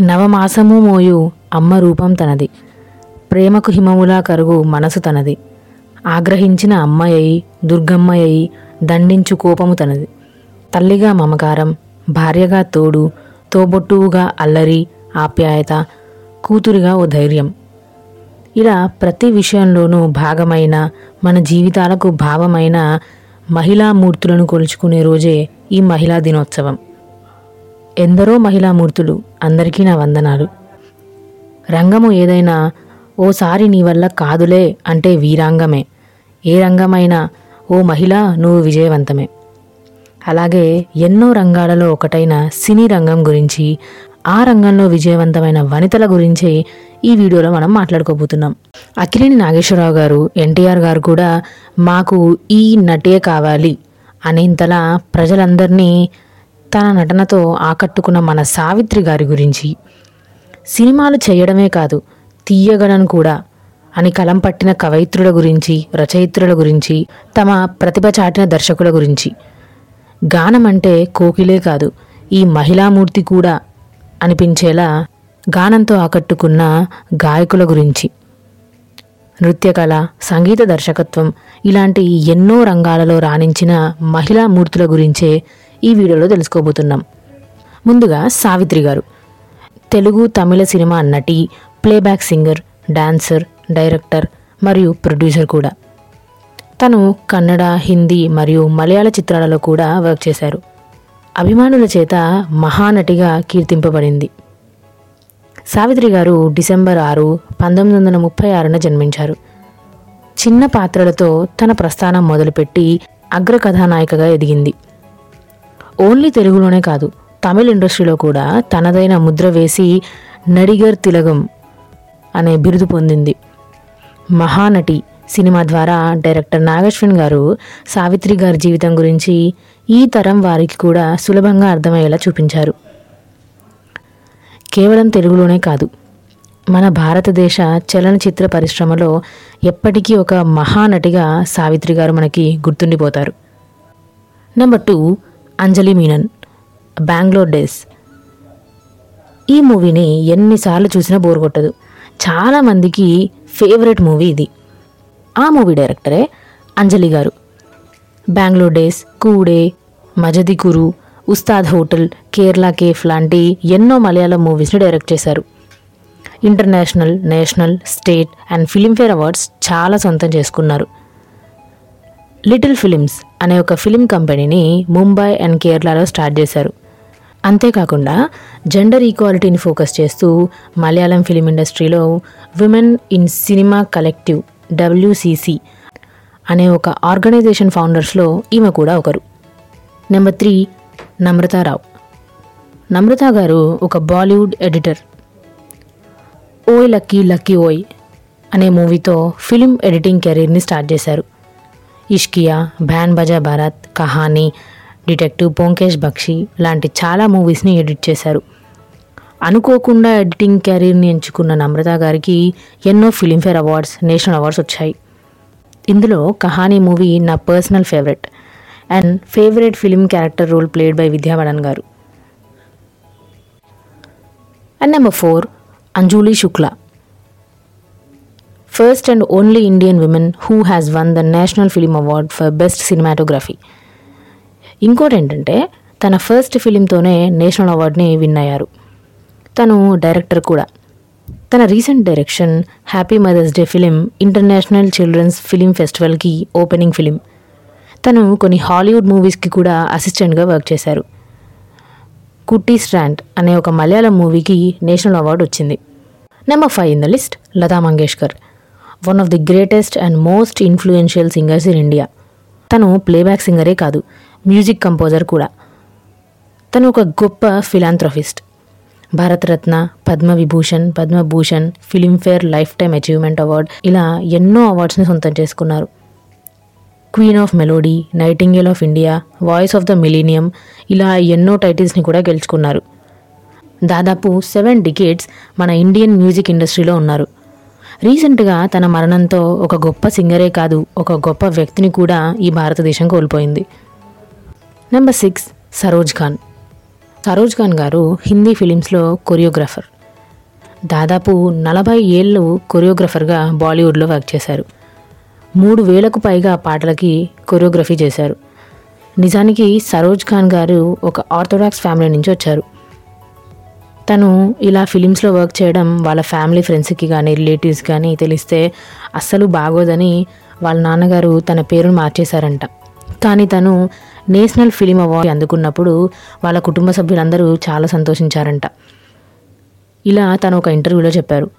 నవమాసము మోయు అమ్మ రూపం తనది. ప్రేమకు హిమములా కరుగు మనసు తనది. ఆగ్రహించిన అమ్మయ్యి దుర్గమ్మయ్యి దండించు కోపము తనది. తల్లిగా మమకారం భార్యగా తోడు తోబొట్టువుగా అల్లరి ఆప్యాయత కూతురిగా ఓ ధైర్యం. ఇలా ప్రతి విషయంలోనూ భాగమైన మన జీవితాలకు భావమైన మహిళా మూర్తులను కొలుచుకునే రోజే ఈ మహిళా దినోత్సవం. ఎందరో మహిళా మూర్తులు అందరికీ నా వందనాలు. రంగము ఏదైనా ఓసారి నీ వల్ల కాదులే అంటే వీరాంగమే. ఏ రంగమైనా ఓ మహిళ నువ్వు విజయవంతమే. అలాగే ఎన్నో రంగాలలో ఒకటైన సినీ రంగం గురించి ఆ రంగంలో విజయవంతమైన వనితల గురించి ఈ వీడియోలో మనం మాట్లాడుకోబోతున్నాం. అక్కినేని నాగేశ్వరరావు గారు ఎన్టీఆర్ గారు కూడా మాకు ఈ నటే కావాలి అనేంతలా ప్రజలందరినీ తన నటనతో ఆకట్టుకున్న మన సావిత్రి గారి గురించి. సినిమాలు చేయడమే కాదు తీయగలను కూడా. అని కలం పట్టిన కవయిత్రుల గురించి రచయిత్రుల గురించి తమ ప్రతిభ చాటిన దర్శకుల గురించి. గానం అంటే కోకిలే కాదు ఈ మహిళామూర్తి కూడా అనిపించేలా గానంతో ఆకట్టుకున్న గాయకుల గురించి. నృత్యకళ సంగీత దర్శకత్వం ఇలాంటి ఎన్నో రంగాలలో రాణించిన మహిళా మూర్తుల గురించే ఈ వీడియోలో తెలుసుకోబోతున్నాం. ముందుగా సావిత్రి గారు. తెలుగు తమిళ సినిమా నటి ప్లేబ్యాక్ సింగర్ డాన్సర్ డైరెక్టర్ మరియు ప్రొడ్యూసర్ కూడా. తను కన్నడ హిందీ మరియు మలయాళ చిత్రాలలో కూడా వర్క్ చేశారు. అభిమానుల చేత మహానటిగా కీర్తింపబడింది. సావిత్రి గారు డిసెంబర్ ఆరు పంతొమ్మిది వందల ముప్పై ఆరున జన్మించారు. చిన్న పాత్రలతో తన ప్రస్థానం మొదలుపెట్టి అగ్ర కథానాయికగా ఎదిగింది. ఓన్లీ తెలుగులోనే కాదు తమిళ ఇండస్ట్రీలో కూడా తనదైన ముద్ర వేసి నడిగర్ తిలగం అనే బిరుదు పొందింది. మహానటి సినిమా ద్వారా డైరెక్టర్ నాగశ్విన్ గారు సావిత్రి గారి జీవితం గురించి ఈ తరం వారికి కూడా సులభంగా అర్థమయ్యేలా చూపించారు. కేవలం తెలుగులోనే కాదు మన భారతదేశ చలనచిత్ర పరిశ్రమలో ఎప్పటికీ ఒక మహానటిగా సావిత్రి గారు మనకి గుర్తుండిపోతారు. Number two Anjali Menon Bengaluru days. ఈ మూవీని ఎన్నిసార్లు చూసినా బోర్ కొట్టదు. చాలామందికి ఫేవరెట్ మూవీ ఇది. ఆ మూవీ డైరెక్టరే అంజలి garu. Bengaluru days Koode Manjadikuru Ustad hotel Kerala cafe లాంటి ఎన్నో మలయాళం మూవీస్ని డైరెక్ట్ చేశారు. International national state and Filmfare awards చాలా సొంతం చేసుకున్నారు. లిటిల్ ఫిలిమ్స్ అనే ఒక ఫిలిం కంపెనీని ముంబై అండ్ కేరళలో స్టార్ట్ చేశారు. అంతేకాకుండా జెండర్ ఈక్వాలిటీని ఫోకస్ చేస్తూ మలయాళం ఫిలిం ఇండస్ట్రీలో women in cinema collective WCC అనే ఒక ఆర్గనైజేషన్ ఫౌండర్స్లో ఈమె కూడా ఒకరు. నెంబర్ త్రీ నమ్రతారావు నమ్రత గారు ఒక Bollywood editor Oye lucky lucky Oye అనే మూవీతో ఫిలిం ఎడిటింగ్ కెరీర్ని స్టార్ట్ చేశారు. ఇష్కియా బ్యాన్ బజా భారత్ కహానీ డిటెక్టివ్ పోంకేష్ బక్షి లాంటి చాలా మూవీస్ని ఎడిట్ చేశారు. అనుకోకుండా ఎడిటింగ్ కెరీర్ని ఎంచుకున్న నమ్రత గారికి ఎన్నో ఫిలింఫేర్ అవార్డ్స్ నేషనల్ అవార్డ్స్ వచ్చాయి. ఇందులో కహానీ మూవీ నా personal favourite and favourite film character role played by Vidya Balan garu. And number four Anjuli Shukla. First and only Indian women who has won the national film award for best cinematography ఇంకోటి ఏంటంటే తన first ఫిలింతోనే national అవార్డ్ని win అయ్యారు. తను director కూడా. తన recent direction happy mother's day film international children's film ఫెస్టివల్కి ఓపెనింగ్ ఫిలిం తను కొన్ని హాలీవుడ్ మూవీస్కి కూడా అసిస్టెంట్గా వర్క్ చేశారు. కుట్టి స్ట్రాండ్ అనే ఒక మలయాళం మూవీకి నేషనల్ అవార్డు వచ్చింది. Number five in the list Lata Mangeshkar one of the greatest and most influential singers in India. తను ప్లేబ్యాక్ సింగరే కాదు మ్యూజిక్ కంపోజర్ కూడా. తను ఒక గొప్ప philanthropist Bharat Ratna Padma Vibhushan Padma Bhushan Filmfare lifetime achievement award ఇలా ఎన్నో అవార్డ్స్ని సొంతం చేసుకున్నారు. Queen of melody nightingale of India voice of the millennium ఇలా ఎన్నో టైటిల్స్ని కూడా గెలుచుకున్నారు. దాదాపు సెవెన్ డికేట్స్ మన ఇండియన్ మ్యూజిక్ ఇండస్ట్రీలో ఉన్నారు. రీసెంట్గా తన మరణంతో ఒక గొప్ప సింగరే కాదు ఒక గొప్ప వ్యక్తిని కూడా ఈ భారతదేశం కోల్పోయింది. Number six Saroj Khan. Saroj Khan గారు హిందీ ఫిలిమ్స్లో కొరియోగ్రాఫర్. దాదాపు నలభై ఏళ్ళు కొరియోగ్రఫర్గా బాలీవుడ్లో వర్క్ చేశారు. మూడు వేలకు పైగా పాటలకి కొరియోగ్రఫీ చేశారు. నిజానికి సరోజ్ ఖాన్ గారు ఒక ఆర్థోడాక్స్ ఫ్యామిలీ నుంచి వచ్చారు. తను ఇలా ఫిలిమ్స్లో వర్క్ చేయడం వాళ్ళ ఫ్యామిలీ ఫ్రెండ్స్కి కానీ రిలేటివ్స్ కానీ తెలిస్తే అస్సలు బాగోదని వాళ్ళ నాన్నగారు తన పేరును మార్చేశారంట. కానీ తను నేషనల్ ఫిలిం అవార్డు అందుకున్నప్పుడు వాళ్ళ కుటుంబ సభ్యులందరూ చాలా సంతోషించారంట. ఇలా తను ఒక ఇంటర్వ్యూలో చెప్పారు.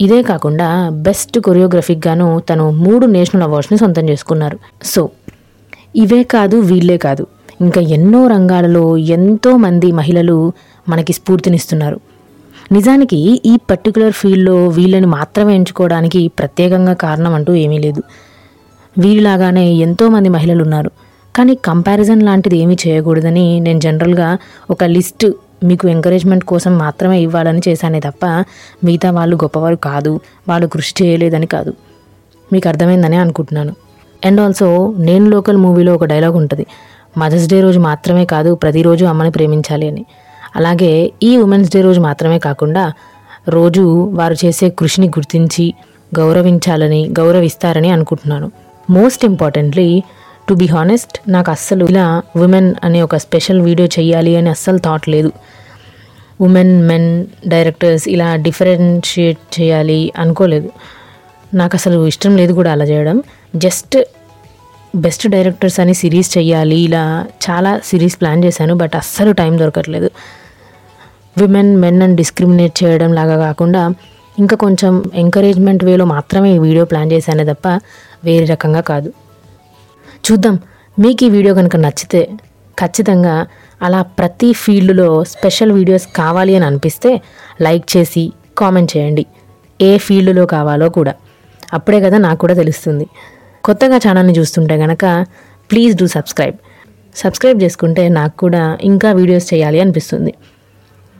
ఇదే కాకుండా బెస్ట్ కొరియోగ్రఫిక్గాను తను మూడు నేషనల్ అవార్డ్స్ని సొంతం చేసుకున్నారు. సో ఇవే కాదు వీళ్ళే కాదు. ఇంకా ఎన్నో రంగాలలో ఎంతో మంది మహిళలు మనకి స్ఫూర్తినిస్తున్నారు. నిజానికి ఈ పర్టికులర్ ఫీల్డ్లో వీళ్ళని మాత్రమే ఎంచుకోవడానికి ప్రత్యేకంగా కారణం అంటూ ఏమీ లేదు. వీరిలాగానే ఎంతోమంది మహిళలు ఉన్నారు కానీ కంపారిజన్ లాంటిది ఏమీ చేయకూడదని నేను జనరల్గా ఒక లిస్ట్ మీకు ఎంకరేజ్మెంట్ కోసం మాత్రమే ఇవ్వాలని చేశానే తప్ప మిగతా వాళ్ళు గొప్పవారు కాదు వాళ్ళు కృషి చేయలేదని కాదు. మీకు అర్థమైందని అనుకుంటున్నాను. అండ్ ఆల్సో నేను లోకల్ మూవీలో ఒక డైలాగ్ ఉంటుంది. మదర్స్ డే రోజు మాత్రమే కాదు ప్రతిరోజు అమ్మని ప్రేమించాలి అని. అలాగే ఈ ఉమెన్స్ డే రోజు మాత్రమే కాకుండా రోజు వారు చేసే కృషిని గుర్తించి గౌరవించాలని గౌరవిస్తారని అనుకుంటున్నాను. Most importantly to be honest నాకు అస్సలు ఇలా ఉమెన్ అనే ఒక స్పెషల్ వీడియో చేయాలి అని అస్సలు థాట్ లేదు. ఉమెన్ మెన్ డైరెక్టర్స్ ఇలా డిఫరెన్షియేట్ చేయాలి అనుకోలేదు. నాకు అసలు ఇష్టం లేదు కూడా అలా చేయడం. జస్ట్ బెస్ట్ డైరెక్టర్స్ అని సిరీస్ చేయాలి ఇలా చాలా సిరీస్ ప్లాన్ చేశాను బట్ అస్సలు టైం దొరకట్లేదు. విమెన్ మెన్ అని డిస్క్రిమినేట్ చేయడం లాగా కాకుండా ఇంకా కొంచెం ఎంకరేజ్మెంట్ వేలో మాత్రమే ఈ వీడియో ప్లాన్ చేశానే తప్ప వేరే రకంగా కాదు. చూద్దాం. మీకు ఈ వీడియో కనుక నచ్చితే ఖచ్చితంగా అలా ప్రతి ఫీల్డ్లో స్పెషల్ వీడియోస్ కావాలి అని అనిపిస్తే లైక్ చేసి కామెంట్ చేయండి. ఏ ఫీల్డ్లో కావాలో కూడా. అప్పుడే కదా నాకు కూడా తెలుస్తుంది. కొత్తగా ఛానల్ని చూస్తుంటే కనుక ప్లీజ్ డూ సబ్స్క్రైబ్ సబ్స్క్రైబ్ చేసుకుంటే నాకు కూడా ఇంకా వీడియోస్ చేయాలి అనిపిస్తుంది.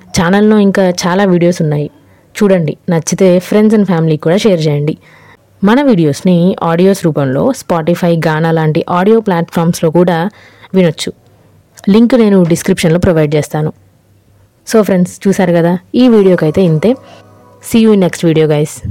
ఛానల్లో ఇంకా చాలా వీడియోస్ ఉన్నాయి. చూడండి నచ్చితే ఫ్రెండ్స్ అండ్ ఫ్యామిలీకి కూడా షేర్ చేయండి. మన వీడియోస్ని ఆడియోస్ రూపంలో స్పాటిఫై గానా లాంటి ఆడియో ప్లాట్ఫామ్స్లో కూడా వినొచ్చు. లింక్ నేను డిస్క్రిప్షన్లో ప్రొవైడ్ చేస్తాను. సో ఫ్రెండ్స్ చూసారు కదా? ఈ వీడియోకైతే ఇంతే. See you next video guys